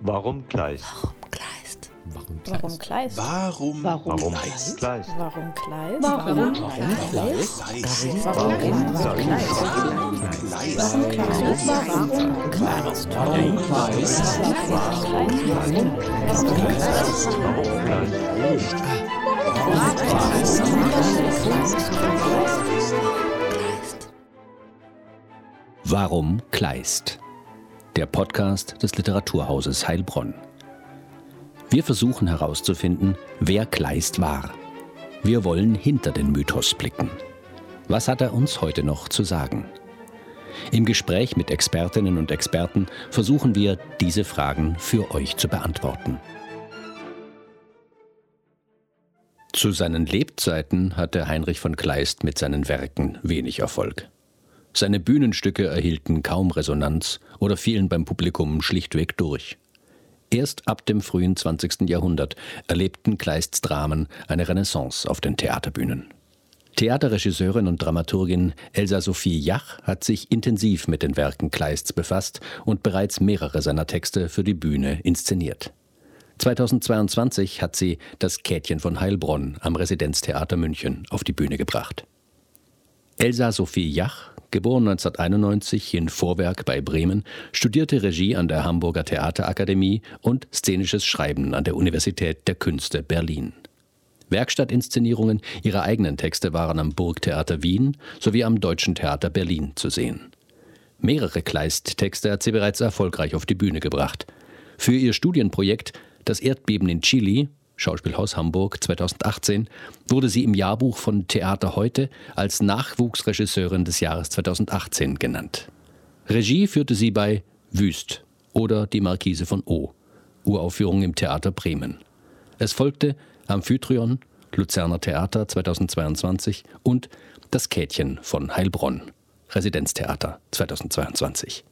Warum Kleist? Warum Kleist? Warum Kleist? Warum Kleist? Warum Warum Kleist? Kleist? Warum Kleist? Warum Warum Kleist? Warum Warum Kleist? Kleist? Warum Kleist? Warum Kleist? Warum Kleist? Warum Kleist? Warum Kleist? Der Podcast des Literaturhauses Heilbronn. Wir versuchen herauszufinden, wer Kleist war. Wir wollen hinter den Mythos blicken. Was hat er uns heute noch zu sagen? Im Gespräch mit Expertinnen und Experten versuchen wir, diese Fragen für euch zu beantworten. Zu seinen Lebzeiten hatte Heinrich von Kleist mit seinen Werken wenig Erfolg. Seine Bühnenstücke erhielten kaum Resonanz oder fielen beim Publikum schlichtweg durch. Erst ab dem frühen 20. Jahrhundert erlebten Kleists Dramen eine Renaissance auf den Theaterbühnen. Theaterregisseurin und Dramaturgin Elsa Sophie Jach hat sich intensiv mit den Werken Kleists befasst und bereits mehrere seiner Texte für die Bühne inszeniert. 2022 hat sie Das Kätchen von Heilbronn am Residenztheater München auf die Bühne gebracht. Elsa Sophie Jach, geboren 1991 in Vorwerk bei Bremen, studierte Regie an der Hamburger Theaterakademie und szenisches Schreiben an der Universität der Künste Berlin. Werkstattinszenierungen ihrer eigenen Texte waren am Burgtheater Wien sowie am Deutschen Theater Berlin zu sehen. Mehrere Kleist-Texte hat sie bereits erfolgreich auf die Bühne gebracht. Für ihr Studienprojekt Das Erdbeben in Chile, Schauspielhaus Hamburg 2018, wurde sie im Jahrbuch von Theater heute als Nachwuchsregisseurin des Jahres 2018 genannt. Regie führte sie bei Wüst oder Die Markise von O, Uraufführung im Theater Bremen. Es folgte Amphitryon, Luzerner Theater 2022 und Das Kätchen von Heilbronn, Residenztheater 2022.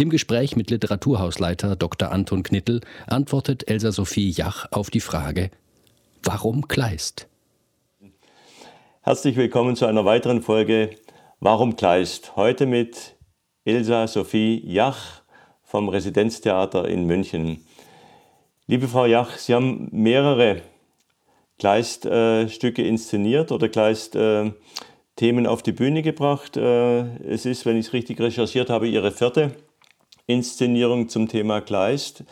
Im Gespräch mit Literaturhausleiter Dr. Anton Knittel antwortet Elsa Sophie Jach auf die Frage, warum Kleist? Herzlich willkommen zu einer weiteren Folge Warum Kleist? Heute mit Elsa Sophie Jach vom Residenztheater in München. Liebe Frau Jach, Sie haben mehrere Kleist-Stücke inszeniert oder Kleist-Themen auf die Bühne gebracht. Äh, es ist, wenn ich es richtig recherchiert habe, Ihre vierte Inszenierung zum Thema Kleist.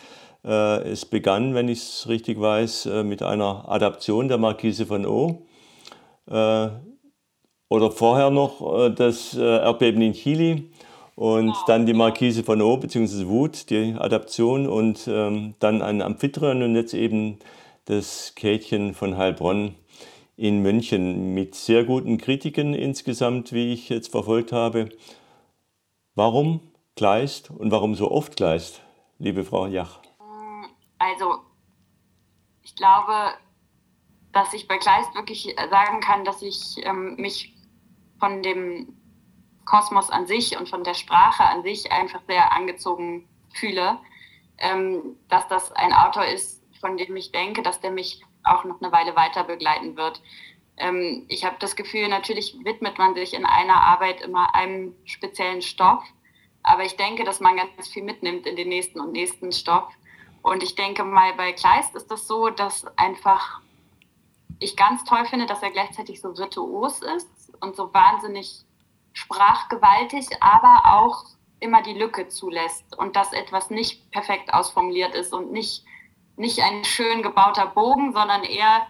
Äh, es begann, wenn ich es richtig weiß, äh, mit einer Adaption der Marquise von O. Oder vorher noch das Erdbeben in Chile und dann die Marquise von O bzw. Wut, die Adaption und ähm, dann ein Amphitryon und jetzt eben das Kätchen von Heilbronn in München mit sehr guten Kritiken insgesamt, wie ich jetzt verfolgt habe. Warum Kleist und warum so oft Kleist, liebe Frau Jach? Also, ich glaube, dass ich bei Kleist wirklich sagen kann, dass ich ähm, mich von dem Kosmos an sich und von der Sprache an sich einfach sehr angezogen fühle. Ähm, dass das ein Autor ist, von dem ich denke, dass der mich auch noch eine Weile weiter begleiten wird. Ähm, ich habe das Gefühl, natürlich widmet man sich in einer Arbeit immer einem speziellen Stoff, aber ich denke, dass man ganz viel mitnimmt in den nächsten und nächsten Stoff. Und ich denke mal, bei Kleist ist das so, dass einfach ich ganz toll finde, dass er gleichzeitig so virtuos ist und so wahnsinnig sprachgewaltig, aber auch immer die Lücke zulässt und dass etwas nicht perfekt ausformuliert ist und nicht, nicht ein schön gebauter Bogen, sondern eher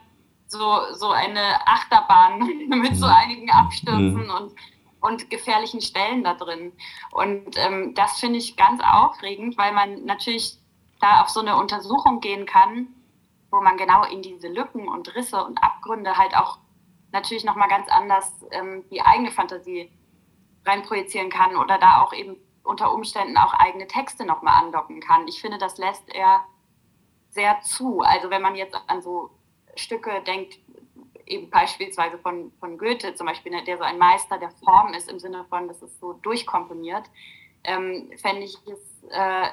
so, so eine Achterbahn mit so einigen Abstürzen mhm. und, und gefährlichen Stellen da drin. Und ähm, das finde ich ganz aufregend, weil man natürlich da auf so eine Untersuchung gehen kann, wo man genau in diese Lücken und Risse und Abgründe halt auch natürlich nochmal ganz anders ähm, die eigene Fantasie reinprojizieren kann oder da auch eben unter Umständen auch eigene Texte nochmal andocken kann. Ich finde, das lässt er sehr zu. Also wenn man jetzt an so Stücke denkt, eben beispielsweise von, von Goethe zum Beispiel, ne, der so ein Meister der Form ist, im Sinne von, das ist so durchkomponiert, ähm, fände ich es äh,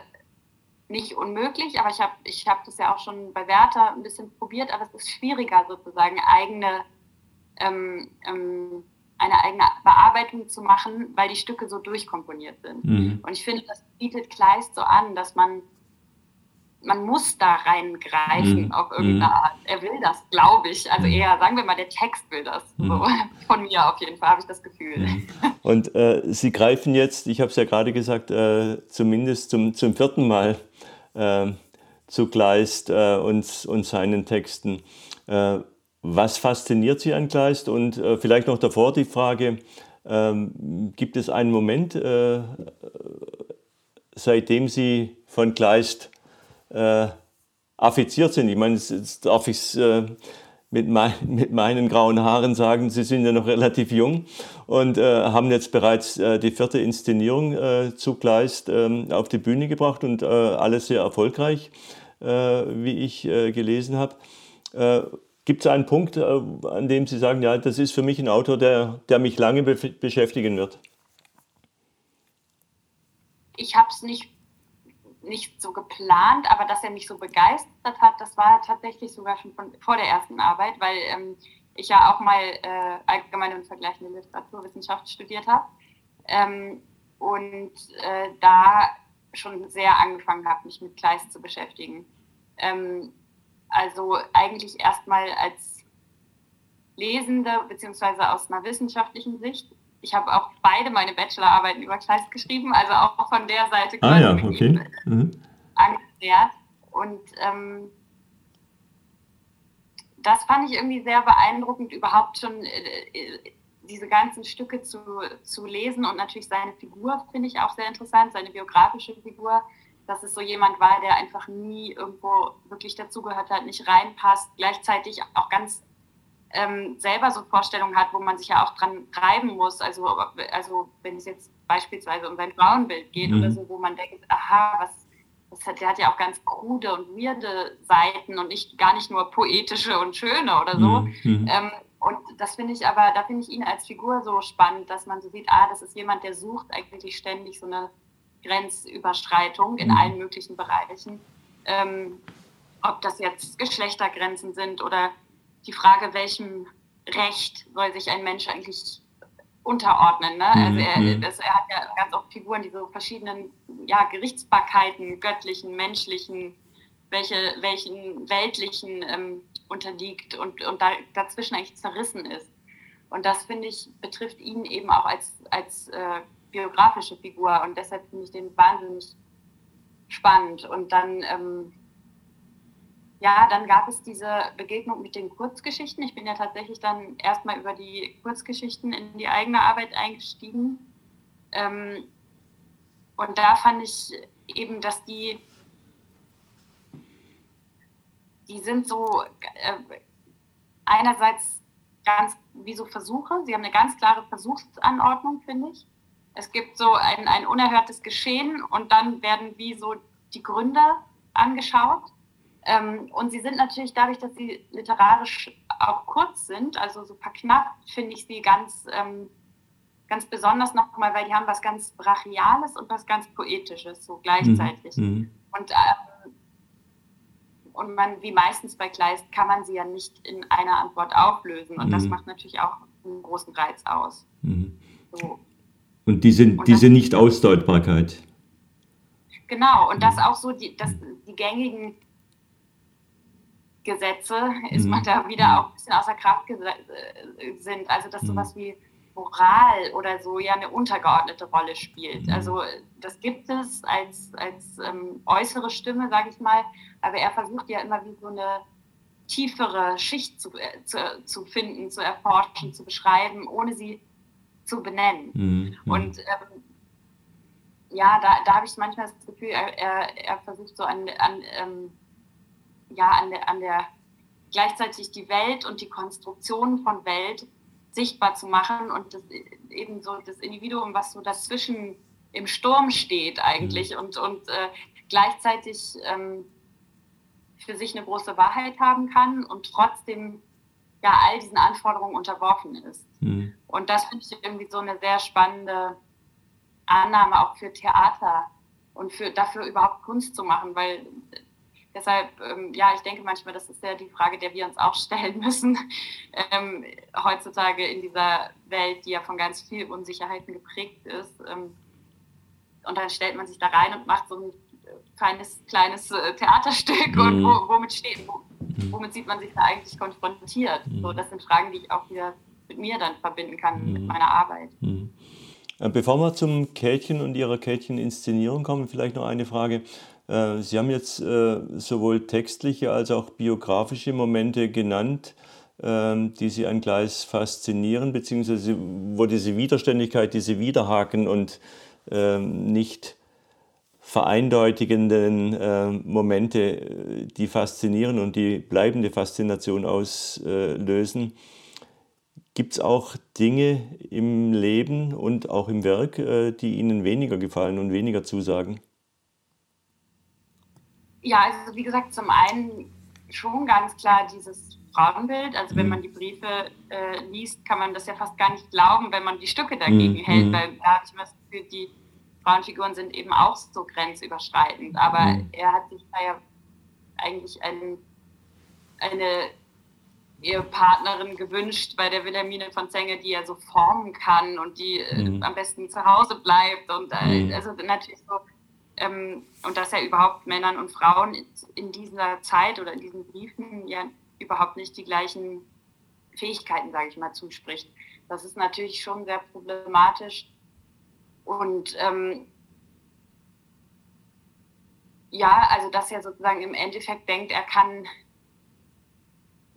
nicht unmöglich, aber ich habe ich hab das ja auch schon bei Werther ein bisschen probiert, aber es ist schwieriger sozusagen eigene ähm, ähm, eine eigene Bearbeitung zu machen, weil die Stücke so durchkomponiert sind. Mhm. Und ich finde, das bietet Kleist so an, dass man man muss da reingreifen Mhm. auf irgendeine Mhm. Art. Er will das, glaube ich. Also Mhm. eher, sagen wir mal, der Text will das. Mhm. So. Von mir auf jeden Fall habe ich das Gefühl. Und äh, Sie greifen jetzt, ich habe es ja gerade gesagt, äh, zumindest zum, zum vierten Mal äh, zu Kleist und, und seinen Texten. Äh, was fasziniert Sie an Kleist? Und äh, vielleicht noch davor die Frage, ähm, gibt es einen Moment, äh, seitdem Sie von Kleist äh, affiziert sind? Ich meine, jetzt- darf ich es äh, mit, mein, mit meinen grauen Haaren sagen, Sie sind ja noch relativ jung und äh, haben jetzt bereits äh, die vierte Inszenierung äh, zu Kleist ähm, auf die Bühne gebracht und äh, alles sehr erfolgreich, äh, wie ich äh, gelesen habe. Gibt es einen Punkt, an dem Sie sagen, ja, das ist für mich ein Autor, der, der mich lange be beschäftigen wird? ich habe es nicht, nicht so geplant, aber dass er mich so begeistert hat, das war tatsächlich sogar schon von, vor der ersten Arbeit, weil ähm, ich ja auch mal äh, allgemeine und vergleichende Literaturwissenschaft studiert habe ähm, und äh, da schon sehr angefangen habe, mich mit Kleist zu beschäftigen. Ähm, also eigentlich erstmal als Lesende beziehungsweise aus einer wissenschaftlichen Sicht. Ich habe auch beide meine Bachelorarbeiten über Kleist geschrieben, also auch von der Seite Ah ja, okay. Mhm. angenähert. Und ähm, das fand ich irgendwie sehr beeindruckend, überhaupt schon äh, äh, diese ganzen Stücke zu, zu lesen und natürlich seine Figur finde ich auch sehr interessant, seine biografische Figur, dass es so jemand war, der einfach nie irgendwo wirklich dazugehört hat, nicht reinpasst, gleichzeitig auch ganz ähm, selber so Vorstellungen hat, wo man sich ja auch dran reiben muss. Also, also wenn es jetzt beispielsweise um sein Frauenbild geht Mhm. oder so, wo man denkt, aha, was, das hat, der hat ja auch ganz krude und weirde Seiten und nicht gar nicht nur poetische und schöne oder so. Mhm. Mhm. Ähm, und das finde ich aber, da finde ich ihn als Figur so spannend, dass man so sieht, ah, das ist jemand, der sucht eigentlich ständig so eine Grenzüberschreitung in Mhm. allen möglichen Bereichen. Ähm, ob das jetzt Geschlechtergrenzen sind oder die Frage, welchem Recht soll sich ein Mensch eigentlich unterordnen. Ne? Also er, Mhm. das, er hat ja ganz oft Figuren, die so verschiedenen ja, Gerichtsbarkeiten, göttlichen, menschlichen, welche, welchen weltlichen ähm, unterliegt und, und da, dazwischen eigentlich zerrissen ist. Und das, finde ich, betrifft ihn eben auch als, als äh, biografische Figur und deshalb finde ich den wahnsinnig spannend. Und dann, ähm, ja, dann gab es diese Begegnung mit den Kurzgeschichten. Ich bin ja tatsächlich dann erstmal über die Kurzgeschichten in die eigene Arbeit eingestiegen. Ähm, und da fand ich eben, dass die, die sind so äh, einerseits ganz wie so Versuche. Sie haben eine ganz klare Versuchsanordnung, finde ich. Es gibt so ein, ein unerhörtes Geschehen und dann werden wie so die Gründe angeschaut. Ähm, und sie sind natürlich dadurch, dass sie literarisch auch kurz sind, also so verknappt, finde ich sie ganz, ähm, ganz besonders nochmal, weil die haben was ganz Brachiales und was ganz Poetisches so gleichzeitig. Mhm. Und, ähm, und man, wie meistens bei Kleist, kann man sie ja nicht in einer Antwort auflösen. Und das Mhm. macht natürlich auch einen großen Reiz aus. Mhm. So. Und diese, Und diese das- Nicht-Ausdeutbarkeit. Genau, und Mhm. das auch so, die, das, die gängigen Gesetze ist Mhm. man da wieder auch ein bisschen außer Kraft äh, sind. Also dass Mhm. sowas wie Moral oder so ja eine untergeordnete Rolle spielt. Mhm. Also das gibt es als, als ähm, äußere Stimme, sage ich mal, aber er versucht ja immer wie so eine tiefere Schicht zu, äh, zu, zu finden, zu erforschen, zu beschreiben, ohne sie zu benennen. Mhm. Und ähm, ja, da, da habe ich manchmal das Gefühl, er, er, er versucht so an, an, ähm, ja, an, der, an der gleichzeitig die Welt und die Konstruktion von Welt sichtbar zu machen und das, eben so das Individuum, was so dazwischen im Sturm steht eigentlich und, und äh, gleichzeitig ähm, für sich eine große Wahrheit haben kann und trotzdem ja all diesen Anforderungen unterworfen ist. Mhm. Und das finde ich irgendwie so eine sehr spannende Annahme auch für Theater und für dafür überhaupt Kunst zu machen, weil deshalb, ähm, ja, ich denke manchmal, das ist ja die Frage, der wir uns auch stellen müssen, ähm, heutzutage in dieser Welt, die ja von ganz viel Unsicherheiten geprägt ist. Ähm, und dann stellt man sich da rein und macht so ein feines kleines äh, Theaterstück und wo, womit steht, wo, womit sieht man sich da eigentlich konfrontiert? So, das sind Fragen, die ich auch wieder mit mir dann verbinden kann, mit meiner Arbeit. Äh, Bevor wir zum Kätchen und Ihrer Kätchen-Inszenierung kommen, vielleicht noch eine Frage. Äh, Sie haben jetzt äh, sowohl textliche als auch biografische Momente genannt, ähm, die Sie an Gleis faszinieren, beziehungsweise wo diese Widerständigkeit, diese Widerhaken und ähm, nicht vereindeutigenden äh, Momente, äh, die faszinieren und die bleibende Faszination auslösen. Gibt es auch Dinge im Leben und auch im Werk, die Ihnen weniger gefallen und weniger zusagen? Ja, also wie gesagt, zum einen schon ganz klar dieses Frauenbild. Also wenn man die Briefe äh, liest, kann man das ja fast gar nicht glauben, wenn man die Stücke dagegen Mhm. hält, weil da habe ich immer das Gefühl, die Frauenfiguren sind eben auch so grenzüberschreitend. Aber Mhm. er hat sich da ja eigentlich ein, eine Ehepartnerin gewünscht bei der Wilhelmine von Zenge, die er so formen kann und die äh, Mhm. am besten zu Hause bleibt. Und äh, Mhm. also natürlich so, ähm, und dass er überhaupt Männern und Frauen in- dieser Zeit oder in diesen Briefen ja überhaupt nicht die gleichen Fähigkeiten, sage ich mal, zuspricht. Das ist natürlich schon sehr problematisch. Und ähm, ja, also dass er sozusagen im Endeffekt denkt, er kann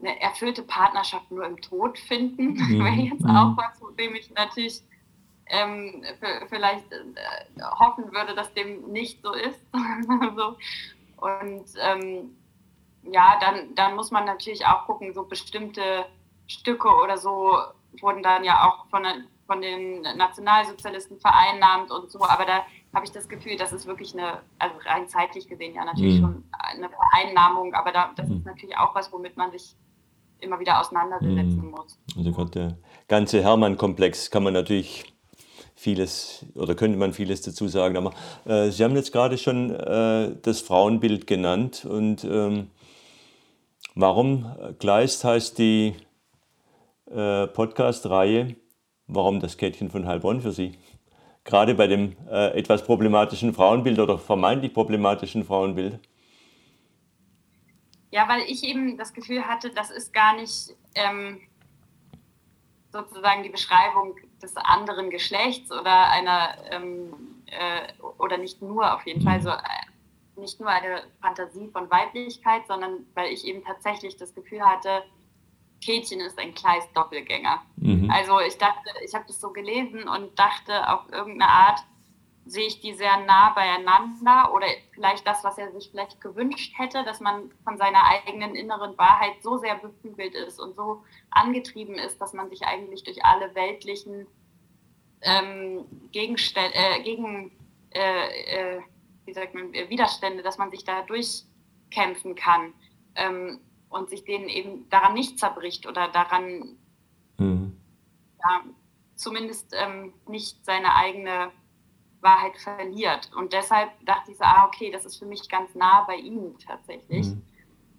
eine erfüllte Partnerschaft nur im Tod finden, Mhm. wäre jetzt Mhm. auch was, wo dem ich natürlich ähm, vielleicht äh, hoffen würde, dass dem nicht so ist. so. Und ähm, ja, dann, dann muss man natürlich auch gucken, so bestimmte Stücke oder so wurden dann ja auch von, von den Nationalsozialisten vereinnahmt und so, aber da habe ich das Gefühl, das ist wirklich eine, also rein zeitlich gesehen ja natürlich Mhm. schon eine Vereinnahmung, aber da, das ist natürlich auch was, womit man sich immer wieder auseinandersetzen Mhm. muss. Also gerade der ganze Hermann-Komplex kann man natürlich vieles oder könnte man vieles dazu sagen. Aber äh, Sie haben jetzt gerade schon äh, das Frauenbild genannt und ähm, warum Gleist heißt die äh, Podcast-Reihe Warum das Kätchen von Heilbronn für Sie? Gerade bei dem äh, etwas problematischen Frauenbild oder vermeintlich problematischen Frauenbild. Ja, weil ich eben das Gefühl hatte, das ist gar nicht ähm, sozusagen die Beschreibung des anderen Geschlechts oder einer, ähm, äh, oder nicht nur auf jeden Fall, so äh, nicht nur eine Fantasie von Weiblichkeit, sondern weil ich eben tatsächlich das Gefühl hatte, Kätchen ist ein kleines Doppelgänger. Mhm. Also ich dachte, ich habe das so gelesen und dachte, auf irgendeine Art sehe ich die sehr nah beieinander oder vielleicht das, was er sich vielleicht gewünscht hätte, dass man von seiner eigenen inneren Wahrheit so sehr beflügelt ist und so angetrieben ist, dass man sich eigentlich durch alle weltlichen ähm, Gegenstände, äh, gegen, äh, äh, wie sagt man, äh, Widerstände, dass man sich da durchkämpfen kann ähm, und sich denen eben daran nicht zerbricht oder daran Mhm. ja, zumindest ähm, nicht seine eigene Wahrheit verliert. Und deshalb dachte ich so, ah, okay, das ist für mich ganz nah bei ihm tatsächlich. Mhm.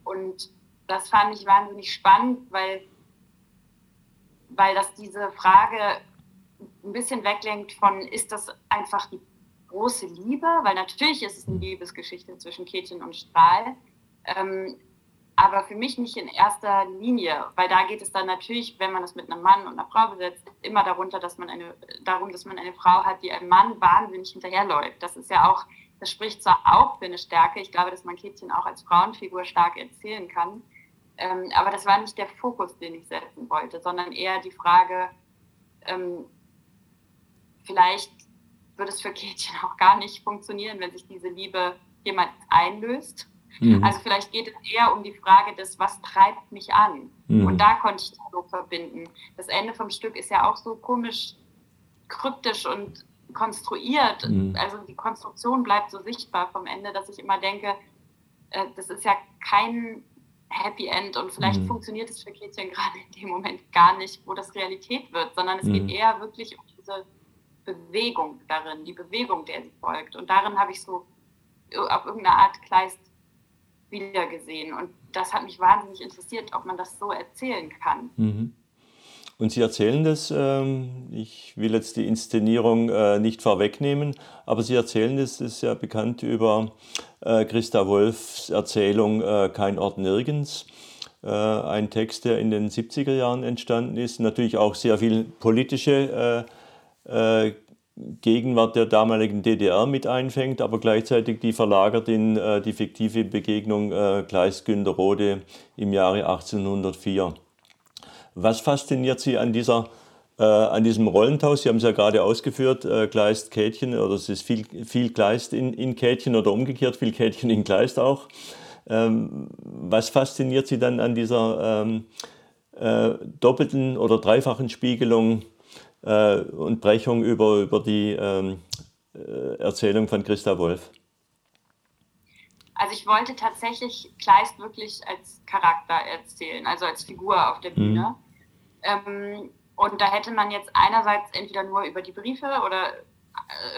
Und das fand ich wahnsinnig spannend, weil, weil das diese Frage ein bisschen weglenkt von, ist das einfach die große Liebe? Weil natürlich ist es eine Liebesgeschichte zwischen Kätchen und Strahl. Ähm, aber für mich nicht in erster Linie, weil da geht es dann natürlich, wenn man das mit einem Mann und einer Frau besetzt, immer darunter, dass man eine, darum, dass man eine Frau hat, die einem Mann wahnsinnig hinterherläuft. Das ist ja auch, das spricht zwar auch für eine Stärke, ich glaube, dass man Kätchen auch als Frauenfigur stark erzählen kann, ähm, aber das war nicht der Fokus, den ich setzen wollte, sondern eher die Frage, ähm, vielleicht würde es für Kätchen auch gar nicht funktionieren, wenn sich diese Liebe jemals einlöst. Mhm. Also vielleicht geht es eher um die Frage des, was treibt mich an? Mhm. Und da konnte ich das so verbinden. Das Ende vom Stück ist ja auch so komisch kryptisch und konstruiert. Mhm. Also die Konstruktion bleibt so sichtbar vom Ende, dass ich immer denke, äh, das ist ja kein Happy End und vielleicht Mhm. funktioniert es für Kätchen gerade in dem Moment gar nicht, wo das Realität wird, sondern es Mhm. geht eher wirklich um diese Bewegung darin, die Bewegung, der sie folgt. Und darin habe ich so auf irgendeine Art Kleist wiedergesehen. Und das hat mich wahnsinnig interessiert, ob man das so erzählen kann. Mhm. Und Sie erzählen das, ähm, ich will jetzt die Inszenierung äh, nicht vorwegnehmen, aber Sie erzählen das, das ist ja bekannt über äh, Christa Wolfs Erzählung äh, Kein Ort nirgends. Ein Text, der in den 70er Jahren entstanden ist, natürlich auch sehr viel politische Gegenwart der damaligen DDR mit einfängt, aber gleichzeitig die verlagert in äh, die fiktive Begegnung äh, Kleist-Günderode im Jahre 1804. Was fasziniert Sie an, dieser, äh, an diesem Rollentausch? Sie haben es ja gerade ausgeführt, äh, Kleist-Kätchen, oder es ist viel, viel Kleist in, in Kätchen oder umgekehrt, viel Kätchen in Kleist auch. Ähm, was fasziniert Sie dann an dieser ähm, äh, doppelten oder dreifachen Spiegelung äh, und Brechung über, über die ähm, äh, Erzählung von Christa Wolf? Also ich wollte tatsächlich Kleist wirklich als Charakter erzählen, also als Figur auf der Bühne. Mhm. Ähm, und da hätte man jetzt einerseits entweder nur über die Briefe oder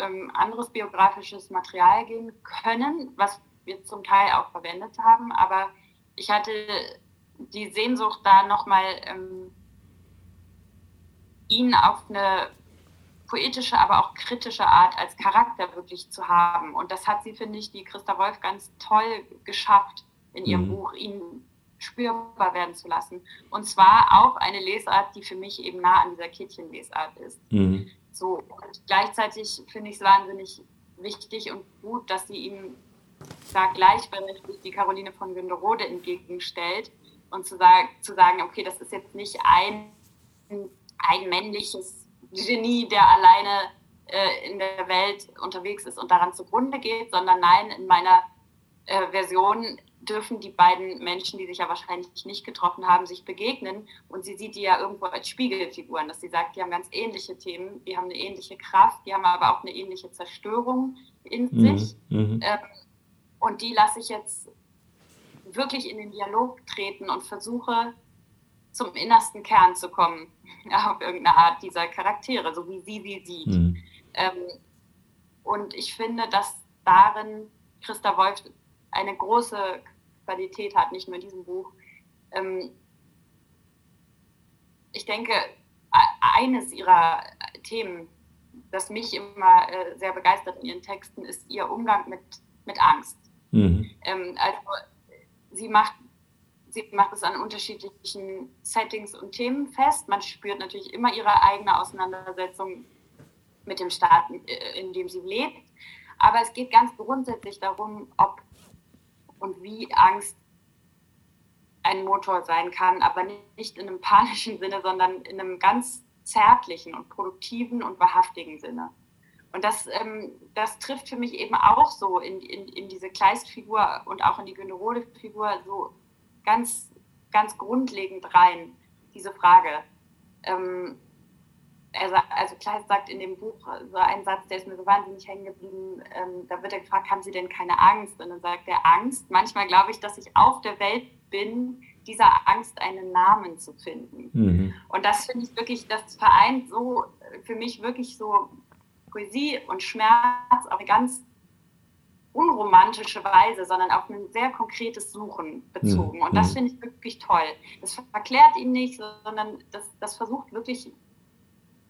ähm, anderes biografisches Material gehen können, was wir zum Teil auch verwendet haben. Aber ich hatte die Sehnsucht, da nochmal ähm, ihn auf eine poetische, aber auch kritische Art als Charakter wirklich zu haben. Und das hat sie, finde ich, die Christa Wolf ganz toll geschafft in ihrem mhm. Buch, ihn spürbar werden zu lassen. Und zwar auch eine Lesart, die für mich eben nah an dieser Kätchenlesart ist. Mhm. So, und gleichzeitig finde ich es wahnsinnig wichtig und gut, dass sie ihm da gleichberechtigt die Caroline von Günderode entgegenstellt und zu, sag, zu sagen, okay, das ist jetzt nicht ein ein männliches Genie, der alleine äh, in der Welt unterwegs ist und daran zugrunde geht, sondern nein, in meiner äh, Version dürfen die beiden Menschen, die sich ja wahrscheinlich nicht getroffen haben, sich begegnen. Und sie sieht die ja irgendwo als Spiegelfiguren, dass sie sagt, die haben ganz ähnliche Themen, die haben eine ähnliche Kraft, die haben aber auch eine ähnliche Zerstörung in mhm. sich. Mhm. Ähm, und die lasse ich jetzt wirklich in den Dialog treten und versuche zum innersten Kern zu kommen, auf irgendeine Art dieser Charaktere, so wie sie sie sieht. Mhm. Ähm, und ich finde, dass darin Christa Wolf eine große Qualität hat, nicht nur in diesem Buch. Ähm, ich denke, eines ihrer Themen, das mich immer äh, sehr begeistert in ihren Texten, ist ihr Umgang mit, mit Angst. Mhm. Ähm, also sie macht sie macht es an unterschiedlichen Settings und Themen fest. Man spürt natürlich immer ihre eigene Auseinandersetzung mit dem Staat, äh, in dem sie lebt. Aber es geht ganz grundsätzlich darum, ob und wie Angst ein Motor sein kann, aber nicht in einem panischen Sinne, sondern in einem ganz zärtlichen und produktiven und wahrhaftigen Sinne. Und das, ähm, das trifft für mich eben auch so in, in, in diese Kleist-Figur und auch in die Günnerode-Figur so ganz, ganz grundlegend rein, diese Frage. Ähm, also, also Kleist sagt in dem Buch so einen Satz, der ist mir so wahnsinnig hängen geblieben. Ähm, da wird er gefragt, haben Sie denn keine Angst? Und dann sagt er, Angst. Manchmal glaube ich, dass ich auf der Welt bin, dieser Angst einen Namen zu finden. Mhm. Und das finde ich wirklich, das vereint so für mich wirklich so Poesie und Schmerz auf eine ganz unromantische Weise, sondern auf ein sehr konkretes Suchen bezogen. Mhm. Und das finde ich wirklich toll. Das verklärt ihn nicht, sondern das, das versucht wirklich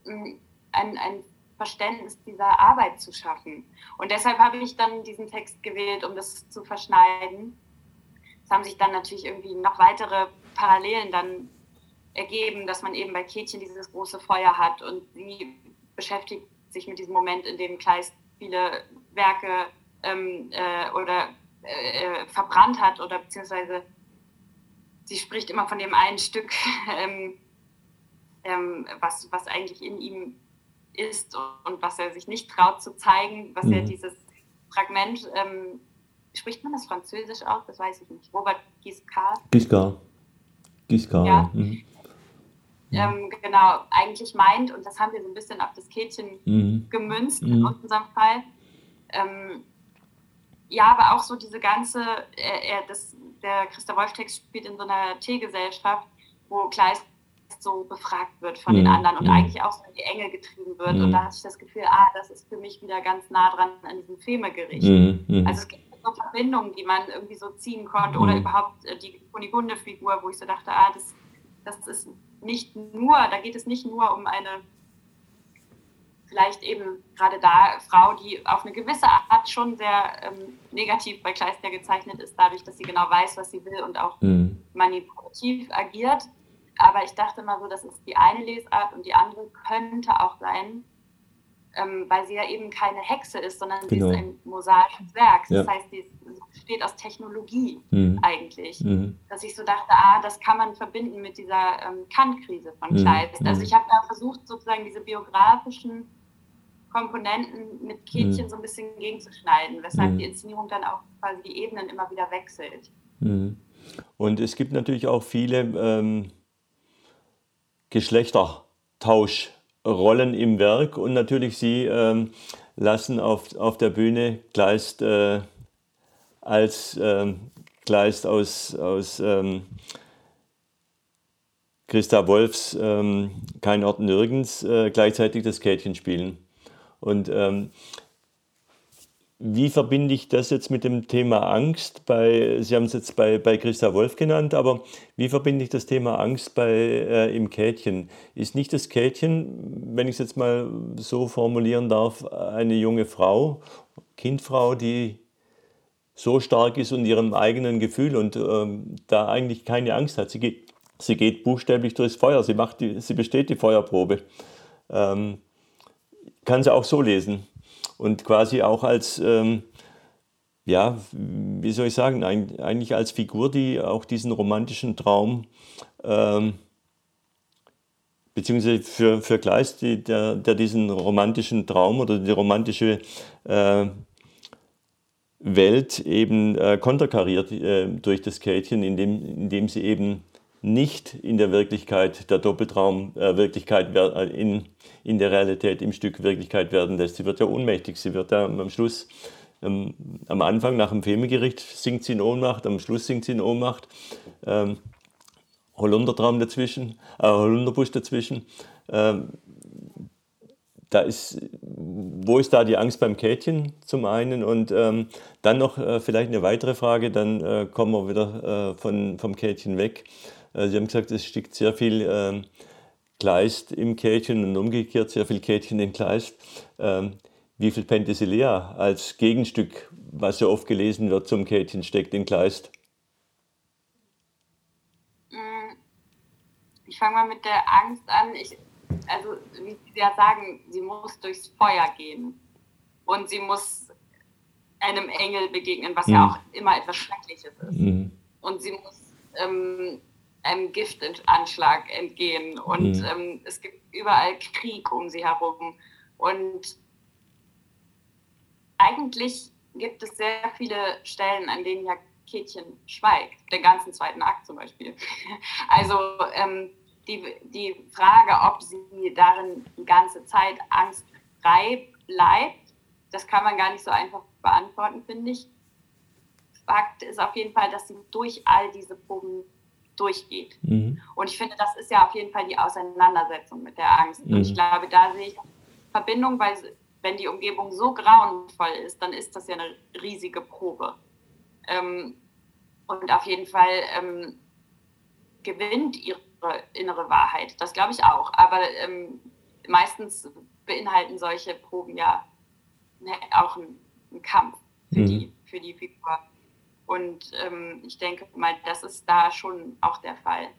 mm, ein, ein Verständnis dieser Arbeit zu schaffen. Und deshalb habe ich dann diesen Text gewählt, um das zu verschneiden. Es haben sich dann natürlich irgendwie noch weitere Parallelen dann ergeben, dass man eben bei Kätchen dieses große Feuer hat und sie beschäftigt sich mit diesem Moment, in dem Kleist viele Werke ähm, äh, oder äh, äh, verbrannt hat oder beziehungsweise sie spricht immer von dem einen Stück, ähm, ähm, was, was eigentlich in ihm ist und was er sich nicht traut zu zeigen, was mhm. er dieses Fragment, ähm, spricht man das Französisch auch? Das weiß ich nicht. Robert Giscard. Giscard. Giscard. Ja. Mhm. Ähm, genau, eigentlich meint, und das haben wir so ein bisschen auf das Kätchen mhm. gemünzt in mhm. unserem Fall, ähm, ja, aber auch so diese ganze, äh, das, der Christa Wolf-Text spielt in so einer Teegesellschaft, wo Kleist so befragt wird von mhm. den anderen und mhm. eigentlich auch so in die Enge getrieben wird. Mhm. Und da hatte ich das Gefühl, ah, das ist für mich wieder ganz nah dran an diesem Feme-Gericht. Mhm. mhm. Also es gibt so Verbindungen, die man irgendwie so ziehen konnte oder mhm. überhaupt äh, die Kunigunde-Figur, wo ich so dachte, ah, das, das ist nicht nur, da geht es nicht nur um eine vielleicht eben gerade da Frau, die auf eine gewisse Art schon sehr ähm, negativ bei Kleister gezeichnet ist, dadurch, dass sie genau weiß, was sie will und auch mhm. manipulativ agiert. Aber ich dachte mal so, das ist die eine Lesart und die andere könnte auch sein, ähm, weil sie ja eben keine Hexe ist, sondern genau. sie ist ein mosaisches Werk. Das ja. heißt, sie besteht aus Technologie mhm. eigentlich. Mhm. Dass ich so dachte, ah, das kann man verbinden mit dieser ähm, Kant-Krise von mhm. Kleist. Also mhm. ich habe da versucht, sozusagen diese biografischen Komponenten mit Kätchen mhm. so ein bisschen gegenzuschneiden, weshalb mhm. die Inszenierung dann auch quasi die Ebenen immer wieder wechselt. Und es gibt natürlich auch viele ähm, Geschlechtertausch. Rollen im Werk und natürlich sie ähm, lassen auf, auf der Bühne Kleist äh, als ähm, Kleist aus, aus ähm, Christa Wolfs ähm, Kein Ort nirgends äh, gleichzeitig das Kätchen spielen. Und ähm, wie verbinde ich das jetzt mit dem Thema Angst? Bei, Sie haben es jetzt bei, bei Christa Wolf genannt, aber wie verbinde ich das Thema Angst bei, äh, im Kätchen? Ist nicht das Kätchen, wenn ich es jetzt mal so formulieren darf, eine junge Frau, Kindfrau, die so stark ist und ihrem eigenen Gefühl und ähm, da eigentlich keine Angst hat? Sie geht, sie geht buchstäblich durchs Feuer, sie, macht die, sie besteht die Feuerprobe. Ähm, kann sie auch so lesen. Und quasi auch als, ähm, ja, wie soll ich sagen, eigentlich als Figur, die auch diesen romantischen Traum, ähm, beziehungsweise für, für Kleist, die, der, der diesen romantischen Traum oder die romantische äh, Welt eben äh, konterkariert äh, durch das Kätchen, indem, indem sie eben nicht in der Wirklichkeit, der Doppeltraum äh, Wirklichkeit äh, in, in der Realität im Stück Wirklichkeit werden lässt. Sie wird ja ohnmächtig, sie wird ja am Schluss, ähm, am Anfang nach dem Femegericht sinkt sie in Ohnmacht, am Schluss sinkt sie in Ohnmacht. Ähm, Holundertraum dazwischen, äh, Holunderbusch dazwischen. Ähm, da ist, wo ist da die Angst beim Kätchen zum einen? Und ähm, dann noch äh, vielleicht eine weitere Frage, dann äh, kommen wir wieder äh, von, vom Kätchen weg. Äh, Sie haben gesagt, es steckt sehr viel ähm, Kleist im Kätchen und umgekehrt sehr viel Kätchen im Kleist. Ähm, wie viel Penthesilea als Gegenstück, was ja oft gelesen wird zum Kätchen, steckt in Kleist? Mm, ich fange mal mit der Angst an. Ich, also, wie Sie ja sagen, sie muss durchs Feuer gehen. Und sie muss einem Engel begegnen, was mhm. ja auch immer etwas Schreckliches ist. Mhm. Und sie muss ähm, einem Giftanschlag entgehen und mhm. ähm, es gibt überall Krieg um sie herum. Und eigentlich gibt es sehr viele Stellen, an denen ja Kätchen schweigt, den ganzen zweiten Akt zum Beispiel. Also ähm, die, die Frage, ob sie darin die ganze Zeit angstfrei bleibt, das kann man gar nicht so einfach beantworten, finde ich. Fakt ist auf jeden Fall, dass sie durch all diese Proben durchgeht. Mhm. Und ich finde, das ist ja auf jeden Fall die Auseinandersetzung mit der Angst. Mhm. Und ich glaube, da sehe ich Verbindung, weil wenn die Umgebung so grauenvoll ist, dann ist das ja eine riesige Probe. Ähm, und auf jeden Fall ähm, gewinnt ihre innere Wahrheit. Das glaube ich auch. Aber ähm, meistens beinhalten solche Proben ja ne, auch einen, einen Kampf für, mhm. die, für die Figur. Und ähm, ich denke mal, das ist da schon auch der Fall.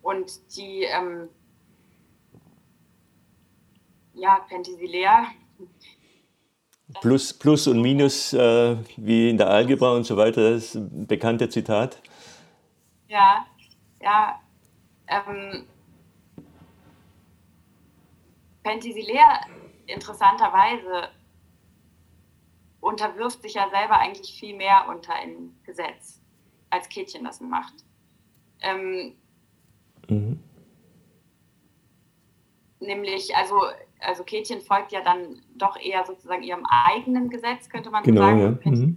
Und die, ähm, ja, Penthesilea. Plus, Plus und Minus, äh, wie in der Algebra und so weiter, das ist ein bekanntes Zitat. Ja, ja. Ähm, Penthesilea interessanterweise unterwirft sich ja selber eigentlich viel mehr unter ein Gesetz, als Kätchen das macht. Ähm, mhm. Nämlich, also, also Kätchen folgt ja dann doch eher sozusagen ihrem eigenen Gesetz, könnte man genau, sagen. Ja. Mhm.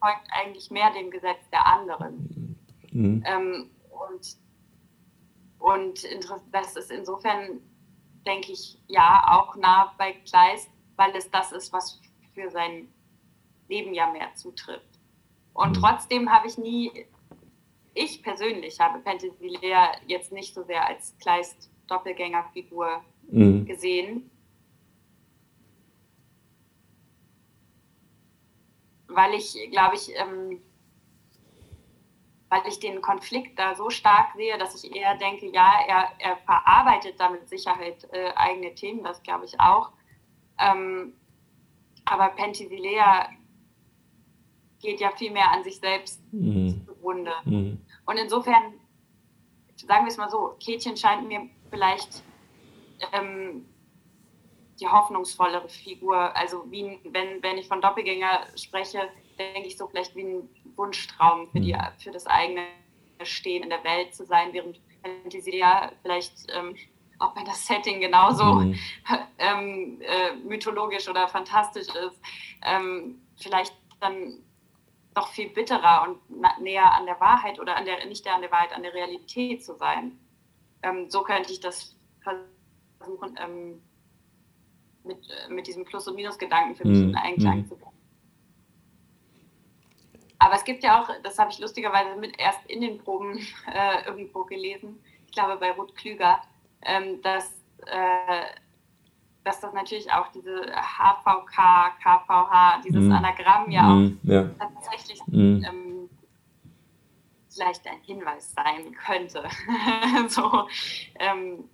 folgt eigentlich mehr dem Gesetz der anderen. Mhm. Ähm, und und das ist insofern, denke ich, ja, auch nah bei Kleist, weil es das ist, was für sein Leben ja mehr zutrifft. Und mhm. trotzdem habe ich nie ich persönlich habe Penthesilea jetzt nicht so sehr als Kleist Doppelgängerfigur mhm. gesehen. Weil ich, glaube ich, ähm, weil ich den Konflikt da so stark sehe, dass ich eher denke, ja, er, er verarbeitet da mit Sicherheit äh, eigene Themen, das glaube ich auch. Ähm, aber Penthesilea geht ja viel mehr an sich selbst mhm. zugrunde. Mhm. Und insofern, sagen wir es mal so, Kätchen scheint mir vielleicht ähm, die hoffnungsvollere Figur. Also wie, wenn, wenn ich von Doppelgänger spreche, denke ich so vielleicht wie ein Wunschtraum für, die, mhm. für das eigene Stehen in der Welt zu sein, während Fantasia vielleicht, ähm, auch wenn das Setting genauso mhm. ähm, äh, mythologisch oder fantastisch ist, ähm, vielleicht dann noch viel bitterer und näher an der Wahrheit oder an der, nicht an der Wahrheit, an der Realität zu sein. Ähm, so könnte ich das versuchen, ähm, mit, äh, mit diesem Plus- und Minus-Gedanken für mich mhm. in Einklang mhm. zu bringen. Aber es gibt ja auch, das habe ich lustigerweise mit erst in den Proben äh, irgendwo gelesen, ich glaube bei Ruth Klüger, ähm, dass, äh, dass das natürlich auch diese HVK, KVH, dieses mm. Anagramm ja auch mm, ja. tatsächlich mm. ähm, vielleicht ein Hinweis sein könnte. so, ähm,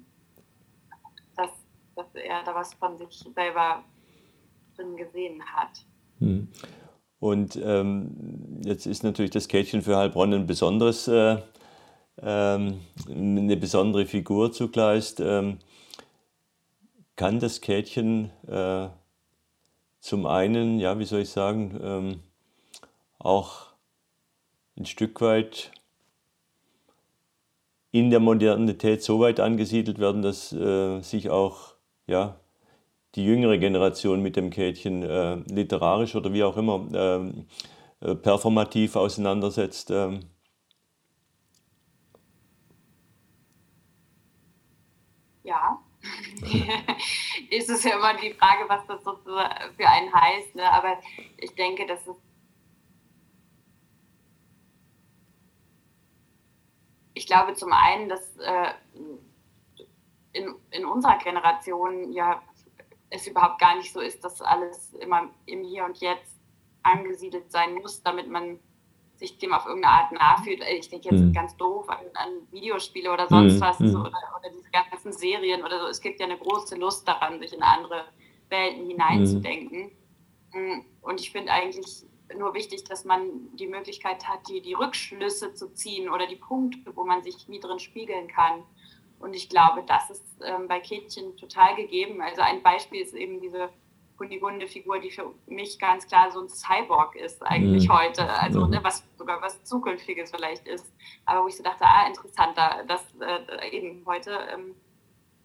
dass, dass er da was von sich selber drin gesehen hat. Mhm. Und ähm, jetzt ist natürlich das Kätchen für Heilbronn ein besonderes, äh, ähm, eine besondere Figur zugleich. Ähm, kann das Kätchen äh, zum einen, ja, wie soll ich sagen, ähm, auch ein Stück weit in der Modernität so weit angesiedelt werden, dass äh, sich auch ja, die jüngere Generation mit dem Kätchen äh, literarisch oder wie auch immer ähm, äh, performativ auseinandersetzt. Ähm. Ja, ist es ja immer die Frage, was das sozusagen für einen heißt. Ne? Aber ich denke, dass es ich glaube zum einen, dass äh, in, in unserer Generation ja es überhaupt gar nicht so ist, dass alles immer im Hier und Jetzt angesiedelt sein muss, damit man sich dem auf irgendeine Art nachfühlt. Ich denke jetzt mhm. ganz doof an, an, Videospiele oder sonst mhm. was mhm. so, oder, oder, diese ganzen Serien oder so. Es gibt ja eine große Lust daran, sich in andere Welten hineinzudenken. Mhm. Und ich finde eigentlich nur wichtig, dass man die Möglichkeit hat, die, die Rückschlüsse zu ziehen oder die Punkte, wo man sich nie drin spiegeln kann. Und ich glaube, das ist ähm, bei Kätchen total gegeben. Also ein Beispiel ist eben diese Kunigunde-Figur, die für mich ganz klar so ein Cyborg ist eigentlich mhm. heute. Also mhm. ne, was sogar was Zukünftiges vielleicht ist. Aber wo ich so dachte, ah, interessanter, dass äh, eben heute ähm,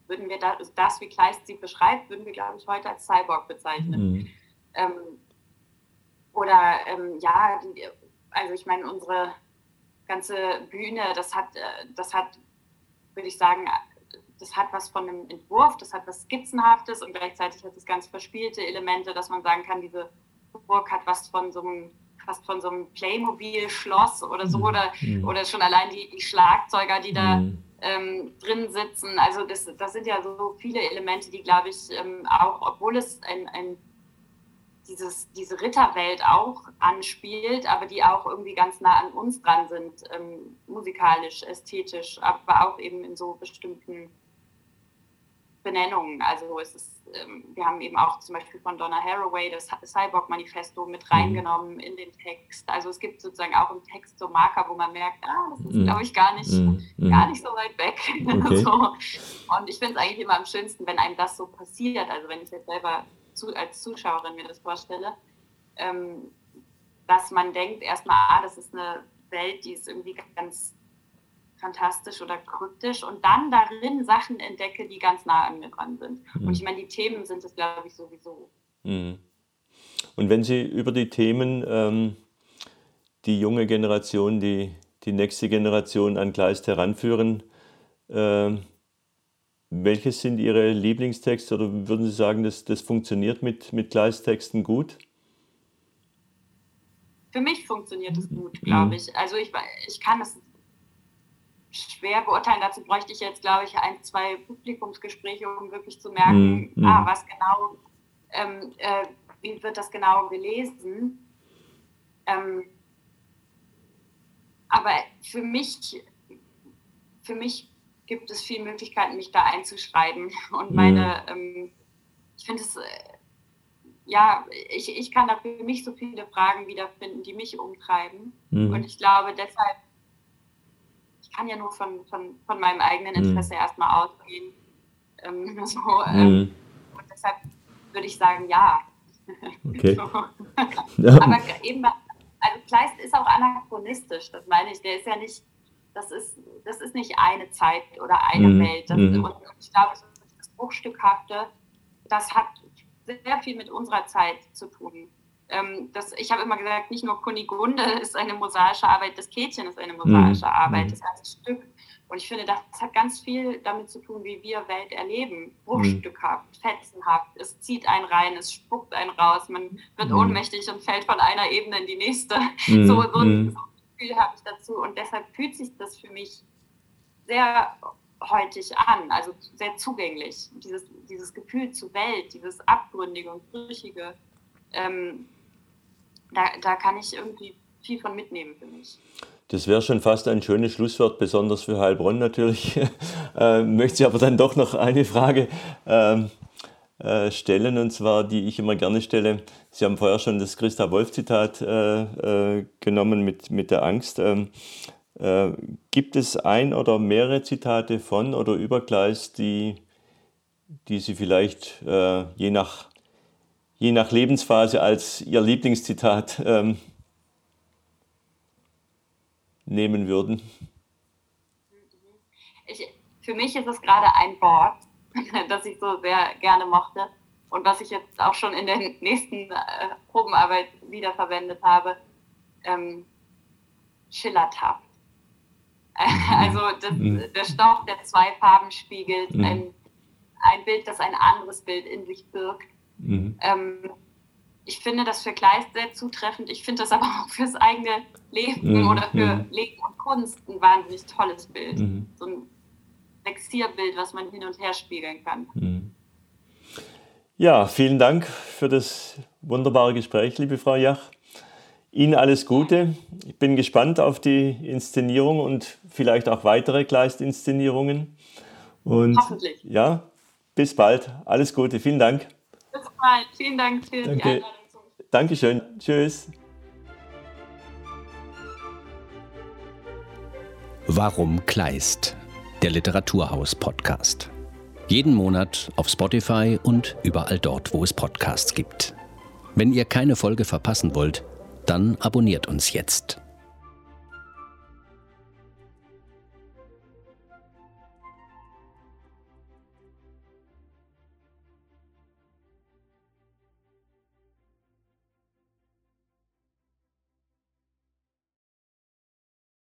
würden wir das, das, wie Kleist sie beschreibt, würden wir, glaube ich, heute als Cyborg bezeichnen. Mhm. Ähm, oder ähm, ja, also ich meine, unsere ganze Bühne, das hat, äh, das hat würde ich sagen, das hat was von einem Entwurf, das hat was Skizzenhaftes und gleichzeitig hat es ganz verspielte Elemente, dass man sagen kann, diese Burg hat was von so einem fast von so einem Playmobil-Schloss oder so, mhm. oder, mhm. oder schon allein die, die Schlagzeuger, die da mhm. ähm, drin sitzen. Also das, das sind ja so viele Elemente, die, glaube ich, ähm, auch, obwohl es ein, ein dieses, diese Ritterwelt auch anspielt, aber die auch irgendwie ganz nah an uns dran sind, ähm, musikalisch, ästhetisch, aber auch eben in so bestimmten Benennungen. Also es ist, ähm, wir haben eben auch zum Beispiel von Donna Haraway das Cyborg-Manifesto mit mhm. reingenommen in den Text. Also es gibt sozusagen auch im Text so Marker, wo man merkt, ah, das ist, mhm. glaube ich, gar nicht, mm. gar nicht so weit weg. Okay. so. Und ich finde es eigentlich immer am schönsten, wenn einem das so passiert. Also wenn ich jetzt selber zu, als Zuschauerin mir das vorstelle, ähm, dass man denkt erstmal, ah, das ist eine Welt, die ist irgendwie ganz fantastisch oder kryptisch und dann darin Sachen entdecke, die ganz nah an mir dran sind. Mhm. Und ich meine, die Themen sind es, glaube ich, sowieso. Mhm. Und wenn Sie über die Themen ähm, die junge Generation, die, die nächste Generation an Kleist heranführen, äh, welches sind Ihre Lieblingstexte oder würden Sie sagen, dass das funktioniert mit, mit Kleistexten gut? Für mich funktioniert es gut, glaube mhm. ich. Also ich, ich kann es schwer beurteilen. Dazu bräuchte ich jetzt, glaube ich, ein, zwei Publikumsgespräche, um wirklich zu merken, Mhm. ah, was genau, ähm, äh, wie wird das genau gelesen. Ähm, aber für mich, für mich gibt es viele Möglichkeiten, mich da einzuschreiben. Und meine, ähm, ich finde es, äh, ja, ich, ich kann da für mich so viele Fragen wiederfinden, die mich umtreiben. Mhm. Und ich glaube deshalb, kann ja nur von, von, von meinem eigenen Mhm. Interesse erstmal ausgehen. Ähm, so, ähm, Mhm. und deshalb würde ich sagen, ja. Okay. So. Ja. Aber eben, also Kleist ist auch anachronistisch, das meine ich. Der ist ja nicht, das ist, das ist nicht eine Zeit oder eine Mhm, Welt. Das, mhm. Und ich glaube, das Bruchstückhafte, das hat sehr viel mit unserer Zeit zu tun. Ähm, das, ich habe immer gesagt, nicht nur Kunigunde ist eine mosaische Arbeit, das Käthchen ist eine mosaische Mhm, Arbeit, mhm. das ganze Stück. Und ich finde, das hat ganz viel damit zu tun, wie wir Welt erleben. Bruchstückhaft, fetzenhaft. Es zieht einen rein, es spuckt einen raus. Man wird Mhm. ohnmächtig und fällt von einer Ebene in die nächste. Mhm, So, so, ein, mhm. so ein Gefühl habe ich dazu. Und deshalb fühlt sich das für mich sehr heutig an, also sehr zugänglich. Dieses, dieses Gefühl zur Welt, dieses Abgründige und Brüchige, ähm, da, da kann ich irgendwie viel von mitnehmen für mich. Das wäre schon fast ein schönes Schlusswort, besonders für Heilbronn natürlich. äh, möchte ich aber dann doch noch eine Frage ähm, äh, stellen, und zwar, die ich immer gerne stelle. Sie haben vorher schon das Christa Wolf-Zitat äh, äh, genommen mit, mit der Angst. Ähm, äh, gibt es ein oder mehrere Zitate von oder über Kleist, die, die Sie vielleicht äh, je, nach, je nach Lebensphase als Ihr Lieblingszitat ähm, nehmen würden? Ich, für mich ist es gerade ein Wort, das ich so sehr gerne mochte und was ich jetzt auch schon in der nächsten äh, Probenarbeit wiederverwendet habe. Ähm, schillertaft. Also das, der Stoff, der zwei Farben spiegelt, Mhm. ein, ein Bild, das ein anderes Bild in sich birgt. Mhm. Ähm, ich finde das für Kleist sehr zutreffend. Ich finde das aber auch fürs eigene Leben Mhm, oder für mhm. Leben und Kunst ein wahnsinnig tolles Bild. Mhm. So ein Vexierbild, was man hin und her spiegeln kann. Mhm. Ja, vielen Dank für das wunderbare Gespräch, liebe Frau Jach. Ihnen alles Gute. Ich bin gespannt auf die Inszenierung und vielleicht auch weitere Kleist-Inszenierungen. Und Hoffentlich. ja, bis bald. Alles Gute. Vielen Dank. Bis bald. Vielen Dank für die Danke. Einladung zum Dankeschön. Tschüss. Warum Kleist? Der Literaturhaus-Podcast. Jeden Monat auf Spotify und überall dort, wo es Podcasts gibt. Wenn ihr keine Folge verpassen wollt, dann abonniert uns jetzt.